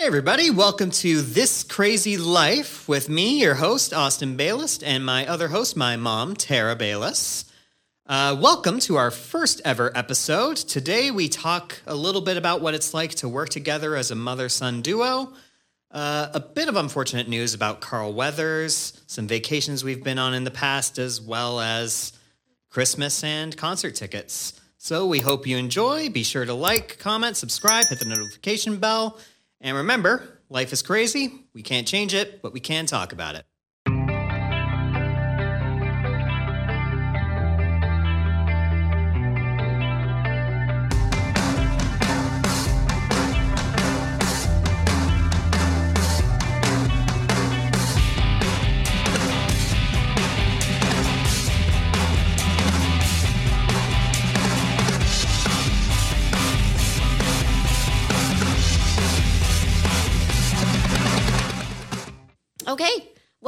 Hey, everybody, welcome to This Crazy Life with me, your host, Austin Baylis, and my other host, my mom, Tara Baylis. Uh, welcome to our first ever episode. Today, we talk a little bit about what it's like to work together as a mother son duo. Uh, a bit of unfortunate news about Carl Weathers, some vacations we've been on in the past, as well as Christmas and concert tickets. So we hope you enjoy. Be sure to like, comment, subscribe, hit the notification bell. And remember, life is crazy. We can't change it, but we can talk about it.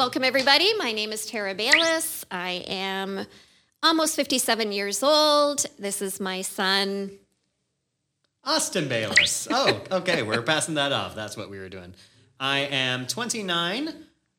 Welcome everybody. My name is Tara Baylis. I am almost 57 years old. This is my son. Austin Baylis. Oh, okay. We're passing that off. That's what we were doing. I am 29.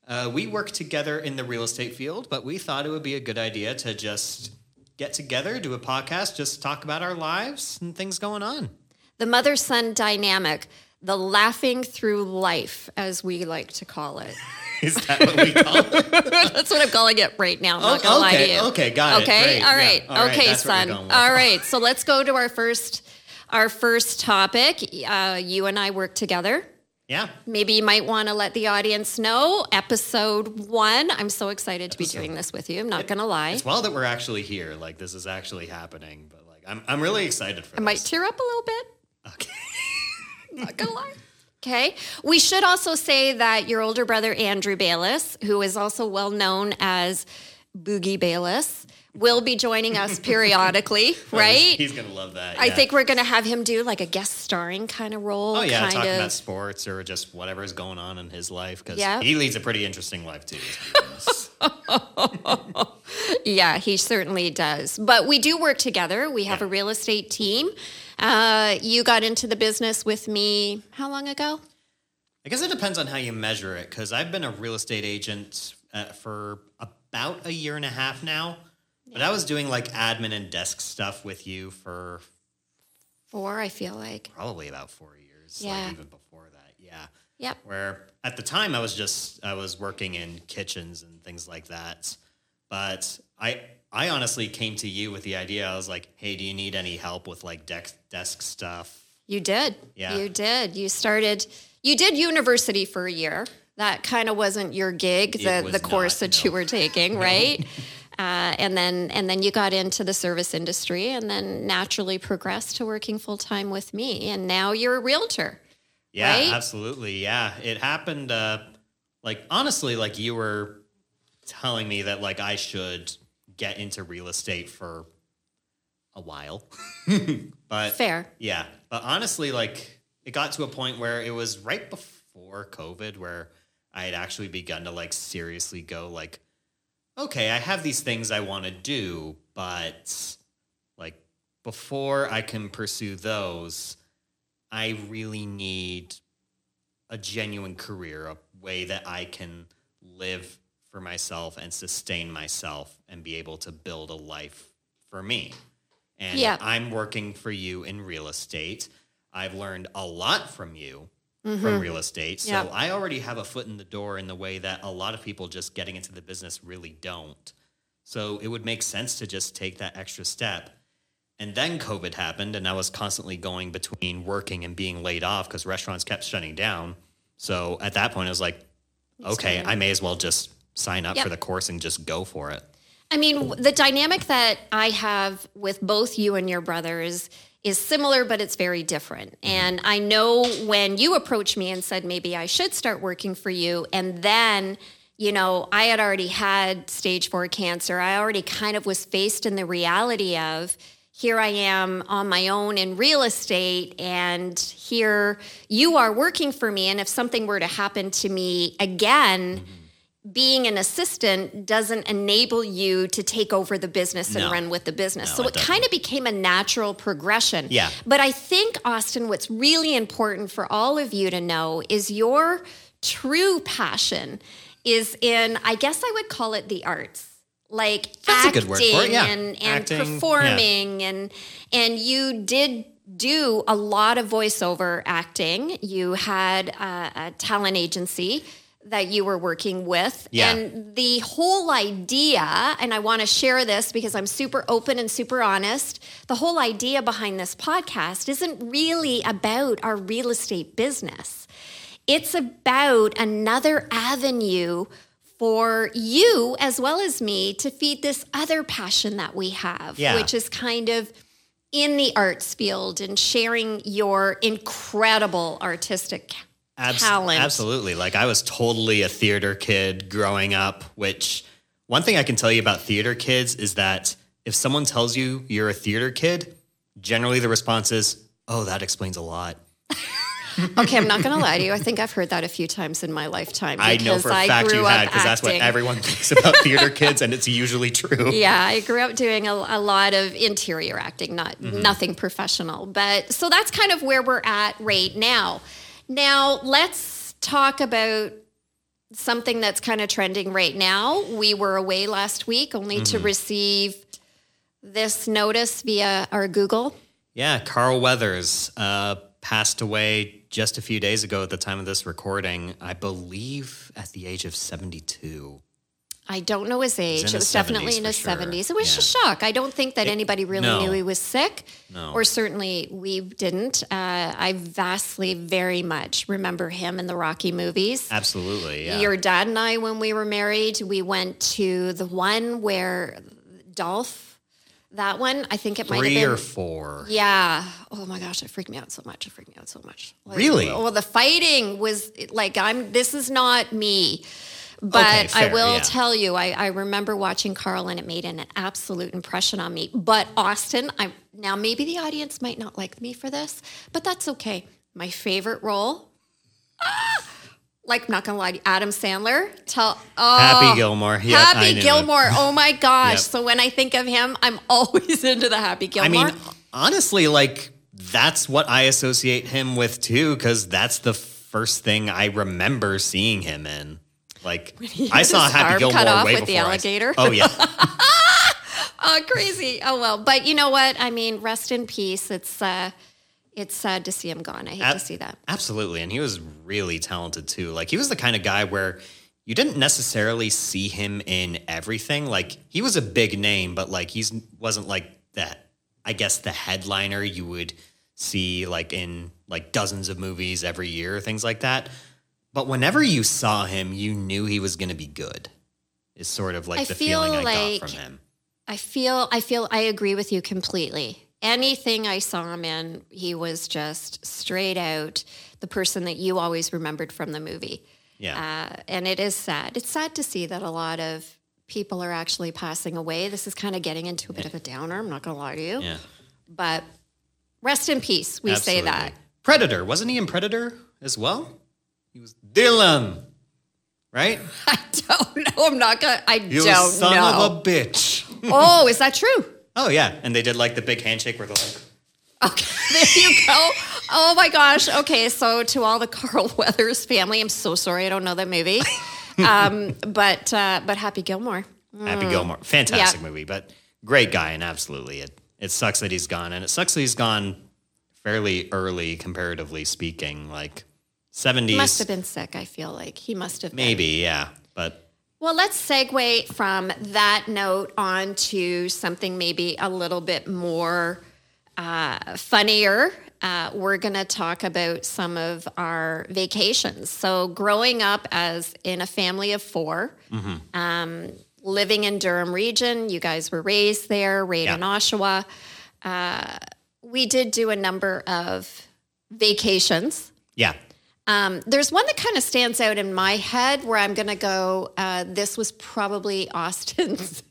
Uh, we work together in the real estate field, but we thought it would be a good idea to just get together, do a podcast, just talk about our lives and things going on. The mother son dynamic, the laughing through life, as we like to call it. Is that what we call it? That's what I'm calling it right now. I'm not Oh, gonna lie to okay, you. okay, got it. Okay, Great, all yeah. right, All right, okay, that's what you're son. going with. All right, so let's go to our first, our first topic. Uh, you and I work together. Yeah. Maybe you might want to let the audience know episode one. I'm so excited to be doing this with you. I'm not going to lie. It's well that we're actually here. Like this is actually happening. But like I'm I'm really excited for I might tear up a little bit. Okay. Not going to lie. Okay. We should also say that your older brother, Andrew Baylis, who is also well known as Boogie Baylis, will be joining us periodically, right? He's gonna love that. I yeah. think we're going to have him do like a guest starring kind of role. Oh yeah, talking of. about sports or just whatever is going on in his life because Yeah. he leads a pretty interesting life too. let's be honest. Yeah, he certainly does. But we do work together. We have Yeah. a real estate team. Uh, you got into the business with me how long ago? I guess it depends on how you measure it because I've been a real estate agent uh, for about a year and a half now. But I was doing like admin and desk stuff with you for Four, I feel like. probably about four years. Yeah. Like even before that. Yeah. Yep. where at the time I was just I was working in kitchens and things like that. But I I honestly came to you with the idea. I was like, "Hey, do you need any help with like desk desk stuff?" You did. Yeah. You did. You started, you did university for a year. That kind of wasn't your gig, the, the course not, that no. you were taking, right? Uh, and then and then you got into the service industry and then naturally progressed to working full time with me. And now you're a realtor. Yeah, Right? absolutely. Yeah, it happened. Uh, like honestly, like you were telling me that like I should get into real estate for a while, but Fair. Yeah, but honestly, like it got to a point where it was right before COVID, where I had actually begun to like seriously go like, okay, I have these things I want to do, but like before I can pursue those, I really need a genuine career, a way that I can live for myself and sustain myself and be able to build a life for me. And Yeah. I'm working for you in real estate. I've learned a lot from you Mm-hmm. from real estate. So. I already have a foot in the door in the way that a lot of people just getting into the business really don't. So it would make sense to just take that extra step. And then COVID happened, and I was constantly going between working and being laid off because restaurants kept shutting down. So at that point, I was like, okay. I may as well just sign up Yep. for the course and just go for it. I mean, the dynamic that I have with both you and your brothers is similar, but it's very different. Mm-hmm. And I know when you approached me and said maybe I should start working for you, and then, you know, I had already had stage four cancer. I already kind of was faced in the reality of, here I am on my own in real estate, and here you are working for me. And if something were to happen to me again, mm-hmm. Being an assistant doesn't enable you to take over the business and No. run with the business. No, so it it, kind of became a natural progression. Yeah. But I think, Austin, what's really important for all of you to know is your true passion is in, I guess I would call it the arts. Like That's a acting good word for it, yeah. and, and Acting, yeah. performing and and you did do a lot of voiceover acting. You had a, a talent agency that you were working with. Yeah. And the whole idea, and I want to share this because I'm super open and super honest, the whole idea behind this podcast isn't really about our real estate business. It's about another avenue for you as well as me to feed this other passion that we have, Yeah. which is kind of in the arts field and sharing your incredible artistic Abs- talent. Absolutely. Like I was totally a theater kid growing up, which one thing I can tell you about theater kids is that if someone tells you you're a theater kid, generally the response is, "Oh, that explains a lot." Okay, I'm not going to lie to you. I think I've heard that a few times in my lifetime. I know for a I fact you had because that's what everyone thinks about theater kids, and it's usually true. Yeah, I grew up doing a, a lot of interior acting, not Mm-hmm. nothing professional. But so that's kind of where we're at right now. Now, let's talk about something that's kind of trending right now. We were away last week only to Mm-hmm. receive this notice via our Google. Yeah, Carl Weathers uh, passed away just a few days ago at the time of this recording. I believe at the age of 72. I don't know his age. It was definitely in his sure. 70s. It was Yeah. a shock. I don't think that anybody really no. knew he was sick, No. or certainly we didn't. Uh, I vastly, very much remember him in the Rocky movies. Absolutely. Yeah. Your dad and I, when we were married, we went to the one where Dolph, that one, I think it might have Three been. or four. Yeah. Oh my gosh, it freaked me out so much. It freaked me out so much. Like, Really? Well, the fighting was like I'm. This is not me. But Okay, I will yeah. tell you, I, I remember watching Carl, and it made an absolute impression on me. But Austin, I now maybe the audience might not like me for this, but that's okay. My favorite role, ah, like not gonna lie to you, Adam Sandler. Tell oh, Happy Gilmore. Yep, Happy knew it. Gilmore. Oh my gosh! Yep. So when I think of him, I'm always into the Happy Gilmore. I mean, honestly, like that's what I associate him with too, because that's the first thing I remember seeing him in. Like I saw Happy Gilmore cut off way with the before I- alligator. oh yeah, Oh, crazy. Oh well, but you know what? I mean, rest in peace. It's uh it's sad to see him gone. I hate Ab- to see that. absolutely, and he was really talented too. Like he was the kind of guy where you didn't necessarily see him in everything. Like he was a big name, but like he's wasn't like that. I guess the headliner you would see like in like dozens of movies every year, things like that. But whenever you saw him, you knew he was going to be good. Is sort of like I the feel feeling I like- got from him. I feel I feel I agree with you completely. Anything I saw him in, he was just straight out the person that you always remembered from the movie. Yeah, Uh, and it is sad. It's sad to see that a lot of people are actually passing away. This is kind of getting into a bit of a downer. I'm not going to lie to you. yeah. But rest in peace. We say that. Predator wasn't he in Predator as well? He was Dillon, right? I don't know. I'm not gonna. I You don't son know. Son of a bitch. oh, is that true? Oh yeah, and they did like the big handshake where they're like, Okay, there you go. Oh my gosh. Okay, so to all the Carl Weathers family, I'm so sorry I don't know that movie. Um, but uh, but Happy Gilmore. Happy Gilmore, fantastic Yeah. movie, but great guy, and absolutely, it it sucks that he's gone, and it sucks that he's gone fairly early, comparatively speaking, like seventies, Must have been sick. I feel like he must have been. maybe, yeah, but Well, let's segue from that note on to something maybe a little bit more uh, funnier. Uh, we're going to talk about some of our vacations. So, growing up as in a family of 4 um, living in Durham region, you guys were raised there, right in Oshawa. Uh, we did do a number of vacations. yeah, Um, there's one that kind of stands out in my head where I'm going to go, uh, this was probably Austin's.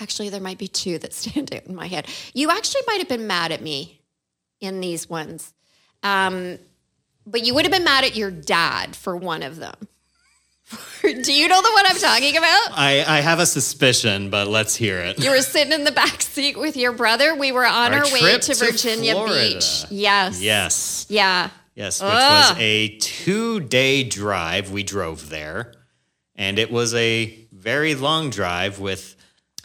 actually, there might be two that stand out in my head. You actually might have been mad at me in these ones. Um, but you would have been mad at your dad for one of them. Do you know the one I'm talking about? I, I have a suspicion, but let's hear it. You were sitting in the back seat with your brother. We were on Our our, way to Virginia. Beach. Yes. Yes. Yeah. Yes, which was a two day drive. We drove there, and it was a very long drive with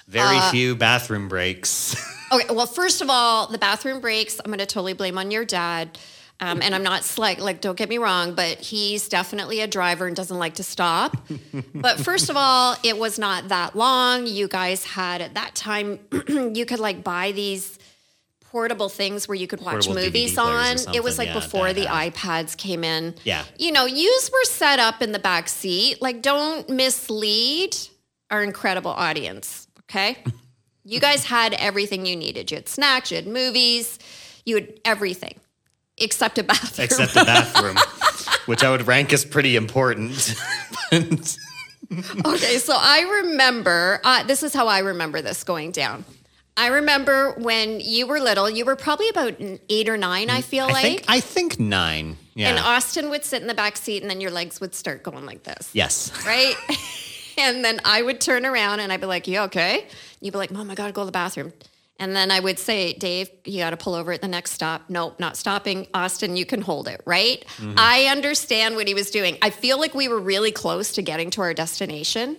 very Uh, few bathroom breaks. Okay. Well, first of all, the bathroom breaks, I'm going to totally blame on your dad. Um, and I'm not slight, like, don't get me wrong, but he's definitely a driver and doesn't like to stop. but first of all, it was not that long. You guys had at that time, you could like buy these portable things where you could watch Portable movies on. It was like yeah, before the iPads came in. Yeah. You know, yous were set up in the back seat. Like, don't mislead our incredible audience. Okay. you guys had everything you needed. You had snacks, you had movies, you had everything except a bathroom. except the bathroom, which I would rank as pretty important. Okay, so I remember uh, this is how I remember this going down. I remember when you were little, you were probably about eight or nine, I mm, feel I like. think I think nine. Yeah. And Austin would sit in the back seat and then your legs would start going like this. yes. Right? and then I would turn around and I'd be like, You okay? You'd be like, Mom, I gotta go to the bathroom. And then I would say, Dave, you gotta pull over at the next stop. Nope, not stopping. Austin, you can hold it, right? Mm-hmm. I understand what he was doing. I feel like we were really close to getting to our destination.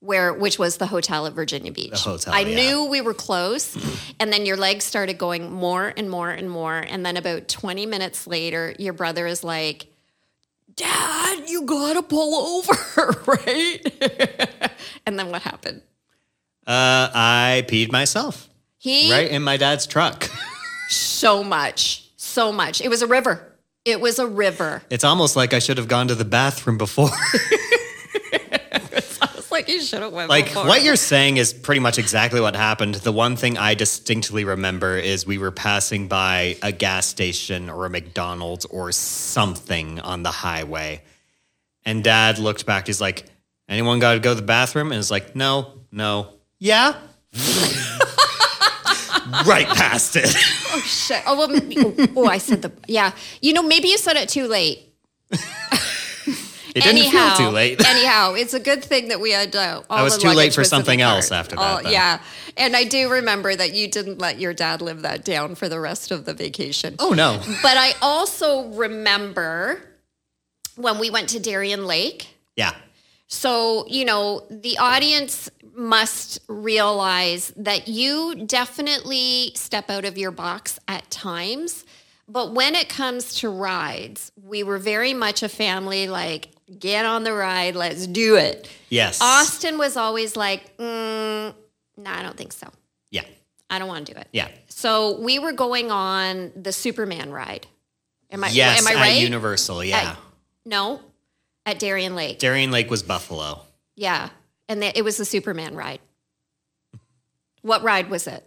Where, which was the hotel at Virginia Beach. hotel, I yeah. knew we were close, and then your legs started going more and more and more, and then about twenty minutes later, your brother is like, Dad, you gotta pull over, right? and then what happened? Uh, I peed myself He right in my dad's truck. so much, so much. It was a river. It was a river. It's almost like I should have gone to the bathroom before. Like, you should have went. like before. what you're saying is pretty much exactly what happened. The one thing I distinctly remember is we were passing by a gas station or a McDonald's or something on the highway. And dad looked back, he's like, anyone got to go to the bathroom? And it's like, no, no, yeah. right past it. Oh shit! Oh, well, m- oh, oh, I said the yeah. You know, maybe you said it too late. It didn't anyhow, feel too late. anyhow, it's a good thing that we had. Uh, all I was too late for was in the something else after that, yeah, and I do remember that you didn't let your dad live that down for the rest of the vacation. Oh, no. But I also remember when we went to Darien Lake. Yeah. So, you know, the audience must realize that you definitely step out of your box at times. But when it comes to rides, we were very much a family like, get on the ride, let's do it. Yes. Austin was always like, mm, no, I don't think so. Yeah. I don't want to do it. Yeah. So we were going on the Superman ride. Am I, Yes, am I right? at Universal, yeah. no, at Darien Lake. Darien Lake was Buffalo. Yeah. And the, it was the Superman ride. What ride was it?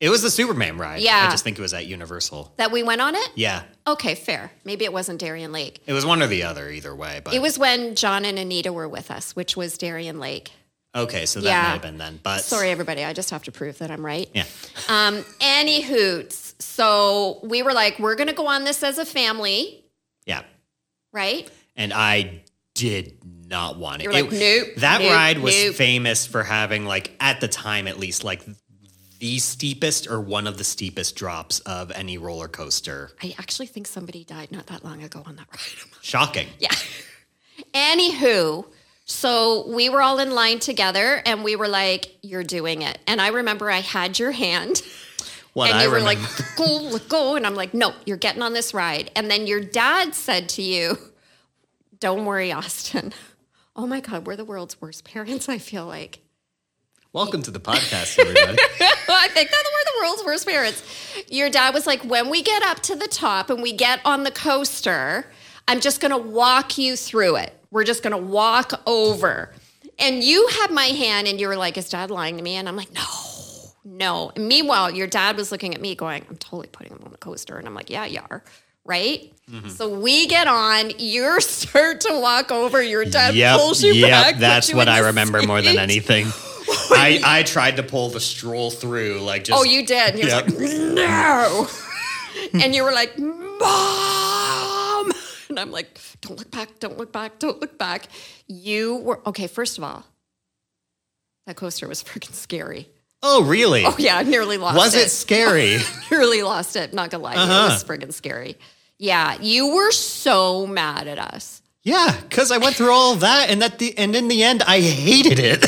It was the Superman ride. Yeah. I just think it was at Universal. That we went on it? Yeah. Okay, fair. Maybe it wasn't Darien Lake. It was one or the other, either way. But It was when John and Anita were with us, which was Darien Lake. okay, so that Yeah. might have been then. But Sorry, everybody. I just have to prove that I'm right. Yeah. Um, any hoots. So we were like, we're going to go on this as a family, Yeah. right? And I did not want it. You were like, It- nope, That nope, ride was nope. famous for having, like, at the time at least, like the steepest or one of the steepest drops of any roller coaster. I actually think somebody died not that long ago on that ride. Shocking. Yeah. Anywho, so we were all in line together and we were like, you're doing it. And I remember I had your hand What and I you were remember. like, go, let go. And I'm like, no, you're getting on this ride. And then your dad said to you, don't worry, Austin. Oh my God, we're the world's worst parents, I feel like. Welcome to the podcast, everybody. I think that we're the world's worst parents. Your dad was like, when we get up to the top and we get on the coaster, I'm just going to walk you through it. We're just going to walk over. And you had my hand and you were like, is dad lying to me? And I'm like, no, no. And meanwhile, your dad was looking at me going, I'm totally putting him on the coaster. And I'm like, yeah, you are. Right? Mm-hmm. So we get on, you start to walk over, your dad yep. pulls you yep. back. That's you what I remember more than anything. I, I tried to pull the stroll through, like just Oh, you did. And he was Yep. like, no. and you were like, Mom. And I'm like, don't look back, don't look back, don't look back. You were, okay, first of all, that coaster was freaking scary. Oh, really? Oh, yeah, I nearly lost Was it. Was it scary? nearly lost it. Not gonna lie, Uh-huh. it was friggin' scary. Yeah, you were so mad at us. yeah, because I went through all that, and that the and in the end, I hated it.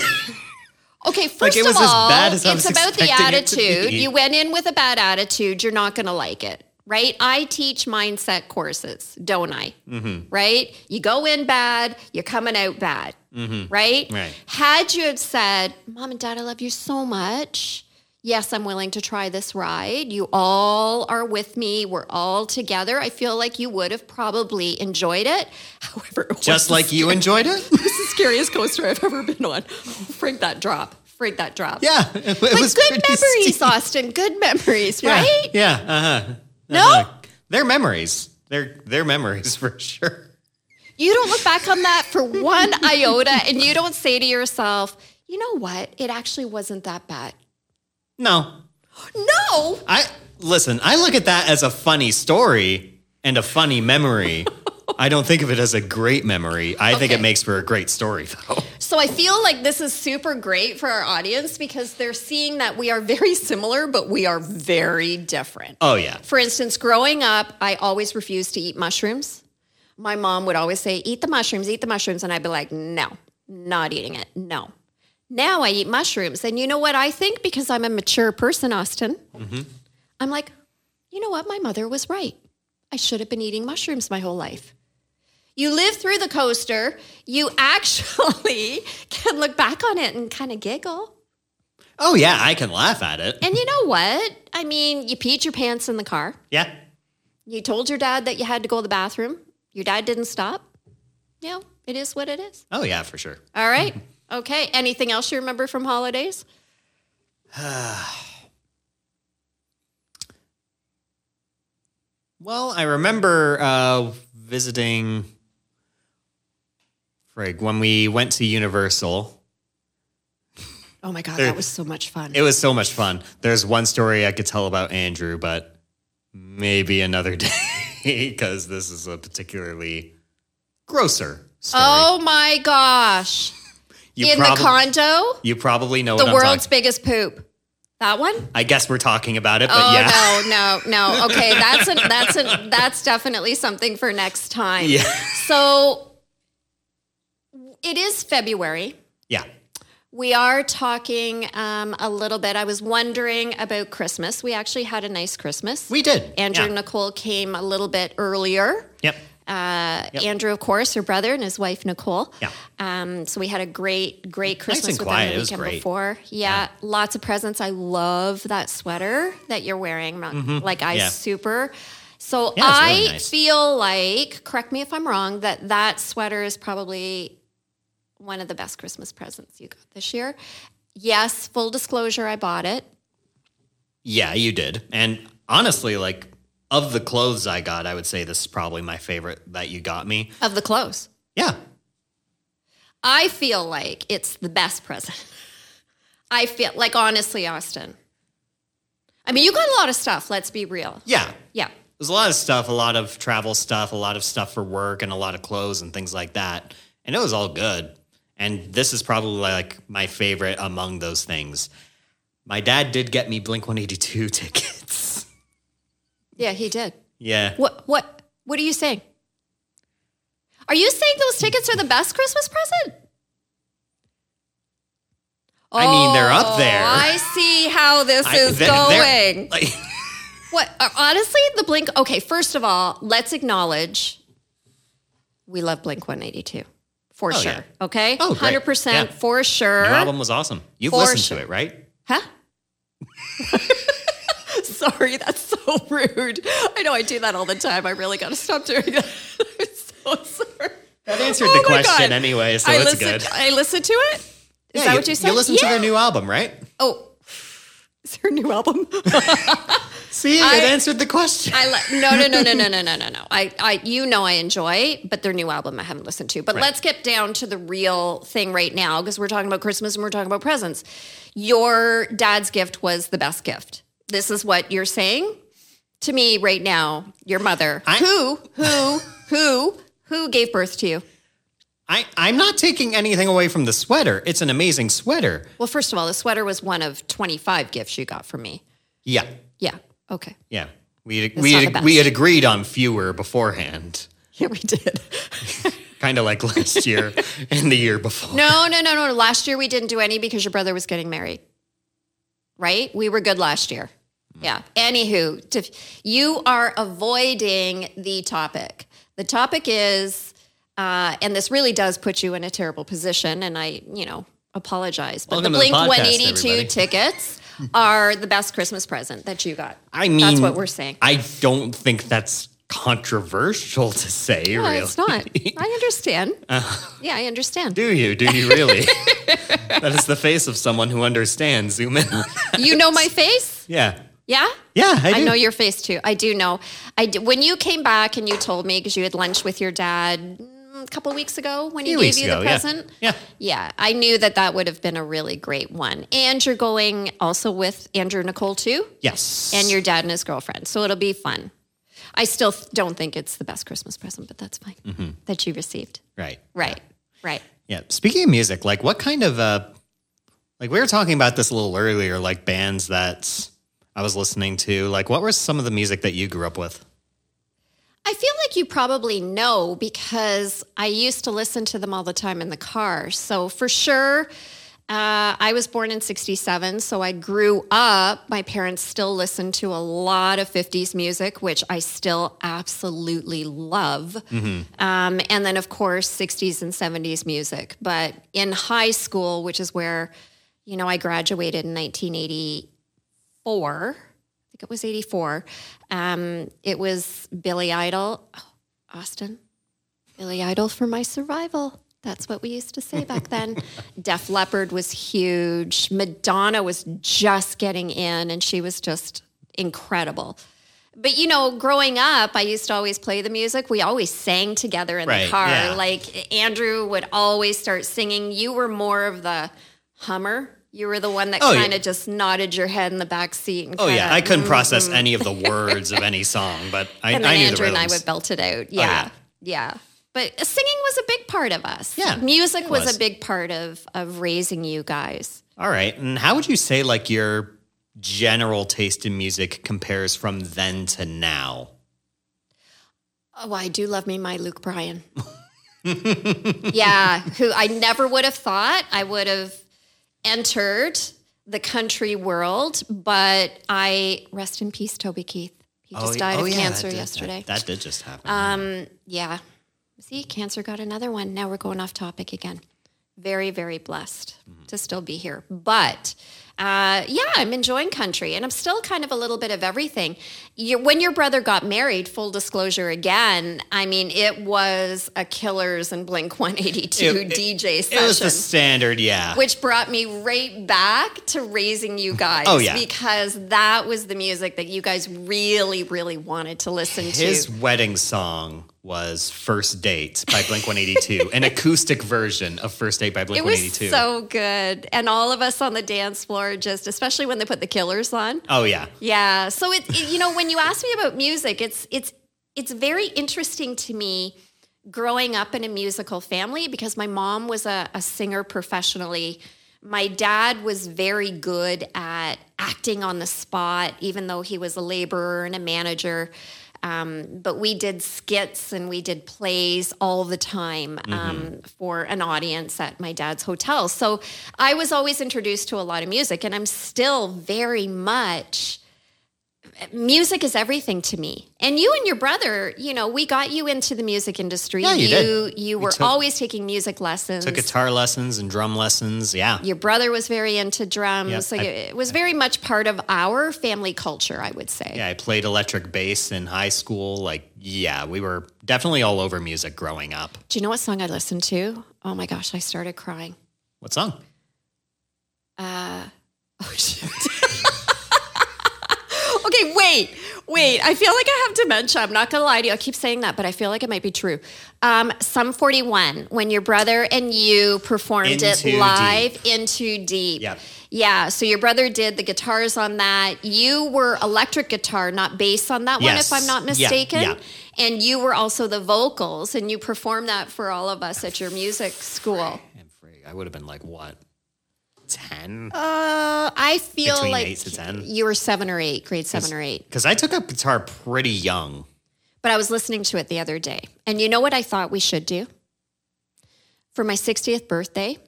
Okay, first it of was as all, bad as it's about the it attitude. You went in with a bad attitude, you're not going to like it, right? I teach mindset courses, don't I? Mm-hmm. Right? You go in bad, you're coming out bad. Mm-hmm. Right. Had you have said, Mom and Dad, I love you so much. Yes, I'm willing to try this ride. You all are with me. We're all together. I feel like you would have probably enjoyed it. However, it Just like you enjoyed it. it's the scariest coaster I've ever been on. Freak that drop. Freak that drop. Yeah, it, But was good memories, steep. Austin. Good memories, Yeah, right? Yeah. Uh huh. No? They're memories. They're they're memories for sure. You don't look back on that for one iota and you don't say to yourself, you know what? It actually wasn't that bad. No, No. I listen. I look at that as a funny story and a funny memory. I don't think of it as a great memory. I think it makes for a great story, though. So I feel like this is super great for our audience because they're seeing that we are very similar, but we are very different. Oh yeah. For instance, growing up, I always refused to eat mushrooms. My mom would always say, Eat the mushrooms, eat the mushrooms. And I'd be like, No, not eating it. No. Now I eat mushrooms. And you know what I think? Because I'm a mature person, Austin, mm-hmm. I'm like, You know what? My mother was right. I should have been eating mushrooms my whole life. You live through the coaster, you actually can look back on it and kind of giggle. Oh yeah, I can laugh at it. And you know what? I mean, you peed your pants in the car. Yeah. You told your dad that you had to go to the bathroom. Your dad didn't stop. You know, it is what it is. Oh yeah, for sure. All right. Okay. Anything else you remember from holidays? Well, I remember uh, visiting Frig when we went to Universal. Oh my God, There- that was so much fun. It was so much fun. There's one story I could tell about Andrew, but maybe another day because this is a particularly grosser story. oh my gosh. You In prob- the condo, You probably know the what I'm world's biggest poop. That one? I guess we're talking about it, but Oh yeah. no, no, no. Okay, that's an, that's an, that's definitely something for next time. Yeah. So it is February. Yeah. We are talking um, a little bit. I was wondering about Christmas. We actually had a nice Christmas. We did. Andrew Yeah. and Nicole came a little bit earlier. Yep. Uh, Yep. Andrew, of course, her brother and his wife Nicole. Yeah. Um, so we had a great, great Christmas and with quiet. them the weekend before. Yeah, lots of presents. I love that sweater that you're wearing. Like I Mm-hmm. Yeah. super. So Yeah, I really nice. feel like, correct me if I'm wrong, that that sweater is probably one of the best Christmas presents you got this year. Yes, full disclosure, I bought it. Yeah, you did. And honestly, like of the clothes I got, I would say this is probably my favorite that you got me. Of the clothes. Yeah. I feel like it's the best present. I feel like honestly, Austin. I mean, you got a lot of stuff, let's be real. Yeah. Yeah. There's a lot of stuff, a lot of travel stuff, a lot of stuff for work, and a lot of clothes and things like that. And it was all good. And this is probably like my favorite among those things. My dad did get me Blink 182 tickets. Yeah, he did. yeah. What what what are you saying? Are you saying those tickets are the best Christmas present? I mean, they're up there. Oh, I see how this I- is they're- they're- going. like, What uh, honestly, the Blink Okay, first of all, let's acknowledge we love Blink 182. For Oh, sure. yeah. Okay? Oh. 100% Yeah. for sure. new album was awesome. You've For listened sure. to it, right? Huh? Sorry, that's so rude. I know I do that all the time. I really got to stop doing that. I'm so sorry. That answered Oh the question God. anyway, so I it's listened, good. I listened to it. Is Yeah, that you, what you said? You listened to their new album, right? Oh, is there a new album? See, I- it answered the question. I li- no no no no no no no no no. I I you know I enjoy, but their new album I haven't listened to. But Right. let's get down to the real thing right now because we're talking about Christmas and we're talking about presents. Your dad's gift was the best gift. This is what you're saying to me right now. Your mother, I- who who who Who gave birth to you? I, I'm not taking anything away from the sweater. It's an amazing sweater. Well, first of all, the sweater was one of 25 gifts you got from me. Yeah. Yeah. Okay. Yeah. We, we, had, we had agreed on fewer beforehand, Yeah, we did. kind of like last year and the year before. No, no, no, no. Last year we didn't do any because your brother was getting married. Right? We were good last year. Yeah. Anywho, to, you are avoiding the topic. The topic is, uh, and this really does put you in a terrible position, and I, you know, apologize, but Welcome the to the Blink podcast, 182 everybody. tickets are the best Christmas present that you got. I mean, that's what we're saying. I don't think that's controversial to say, No, really. it's not. I understand. yeah, I understand. Do you? Do you really? that is the face of someone who understands. Zoom in. You know my face? yeah. Yeah? Yeah, I do. I know your face too. I do know. I d- when you came back and you told me because you had lunch with your dad mm, a couple weeks ago when he gave you ago, the yeah. present. Yeah. Yeah, I knew that that would have been a really great one. And you're going also with Andrew Nicole too, Yes. and your dad and his girlfriend. So it'll be fun. I still don't think it's the best Christmas present, but that's fine Mm-hmm. that you received. right. Right. Right. Yeah. Speaking of music, like what kind of uh like we were talking about this a little earlier, like bands that I was listening to. Like what were some of the music that you grew up with? I feel like you probably know because I used to listen to them all the time in the car. So for sure, uh, I was born in 67, so I grew up. My parents still listened to a lot of 50s music, which I still absolutely love. Um, and then, of course, 60s and 70s music. But in high school, which is where, you know, I graduated in 1984. I think it was 84. Um, it was Billy Idol. Oh, Austin, Billy Idol for my survival. That's what we used to say back then. Def Leppard was huge. Madonna was just getting in, and she was just incredible. But you know, growing up, I used to always play the music. We always sang together in Right, the car. yeah. Like Andrew would always start singing. You were more of the hummer. You were the one that Oh, kind of just nodded your head in the back seat. And Oh yeah, I couldn't mm-hmm. process any of the words of any song, but I, and then I knew Andrew the and I would belt it out. Oh, yeah. Yeah, yeah. But singing was a big part of us. Yeah, music was. was. a big part of of raising you guys. All right. And how would you say like your general taste in music compares from then to now? Oh, I do love me my Luke Bryan. yeah, who I never would have thought I would have entered the country world, but I rest in peace, Toby Keith. He just died of yeah, cancer that did- yesterday. That, that did just happen. Um, yeah. See, cancer got another one. Now we're going off topic again. Very, very blessed mm-hmm. to still be here. But uh, yeah, I'm enjoying country and I'm still kind of a little bit of everything. You, when your brother got married, full disclosure again, I mean, it was a Killers and Blink 182 It- it- DJ it session was the standard, yeah. which brought me right back to raising you guys. Oh, yeah. Because that was the music that you guys really, really wanted to listen His to. His wedding song was First Date by Blink 182, an acoustic version of First Date by Blink 182. It was 182. so good. And all of us on the dance floor just, especially when they put the killers on. oh, yeah. Yeah. So it, it- you know, when you ask me about music, it's it's it's very interesting to me growing up in a musical family because my mom was a, a singer professionally. My dad was very good at acting on the spot, even though he was a laborer and a manager. Um, but we did skits and we did plays all the time um, for an audience at my dad's hotel. So I was always introduced to a lot of music, and I'm still very much music is everything to me. And you and your brother, you know, we got you into the music industry. Yeah, you you did. you We were took- always taking music lessons. Took guitar lessons and drum lessons. Yeah. your brother was very into drums. Yep, so I- it was very much part of our family culture, I would say. Yeah, I played electric bass in high school. Like, yeah, we were definitely all over music growing up. Do you know what song I listened to? Oh my gosh, I started crying. What song? Uh, oh shit. Wait, Wait, I feel like I have dementia. I'm not going to lie to you. I keep saying that, but I feel like it might be true. Um, Sum 41, when your brother and you performed it live In Too Deep. Yep. Yeah, so your brother did the guitars on that. You were electric guitar, not bass on that one, if I'm not mistaken. yeah. And you were also the vocals, and you performed that for all of us at your music school. I would have been like what, ten? Uh, I feel Between like eight to 10? you were seven or eight, grade seven or eight. Because I took up guitar pretty young. But I was listening to it the other day. And you know what I thought we should do? For my 60th birthday,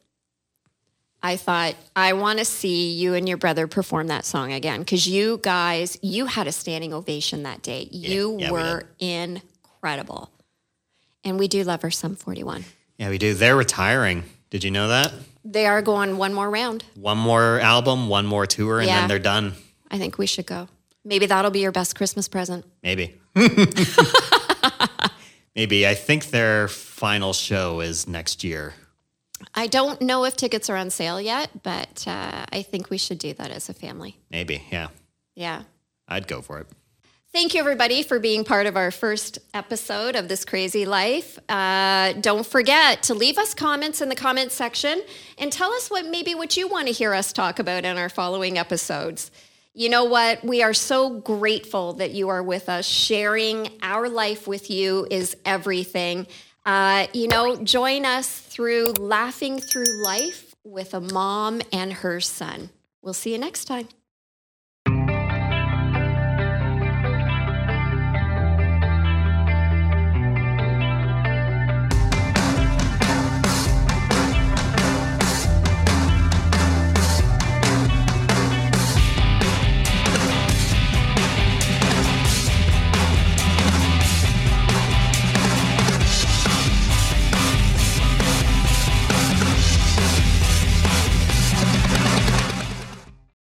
I thought, I want to see you and your brother perform that song again. Because you guys, you had a standing ovation that day. You yeah, we were incredible. And we do love our Sum 41. Yeah, we do. They're retiring. Did you know that? They are going one more round. One more album, one more tour, and Yeah. then they're done. I think we should go. Maybe that'll be your best Christmas present. Maybe. Maybe. I think their final show is next year. I don't know if tickets are on sale yet, but uh, I think we should do that as a family. Maybe. Yeah. Yeah. I'd go for it. Thank you, everybody, for being part of our first episode of This Crazy Life. Uh, don't forget to leave us comments in the comments section and tell us what maybe what you want to hear us talk about in our following episodes. You know what? We are so grateful that you are with us. Sharing our life with you is everything. Uh, you know, join us through laughing through life with a mom and her son. We'll see you next time.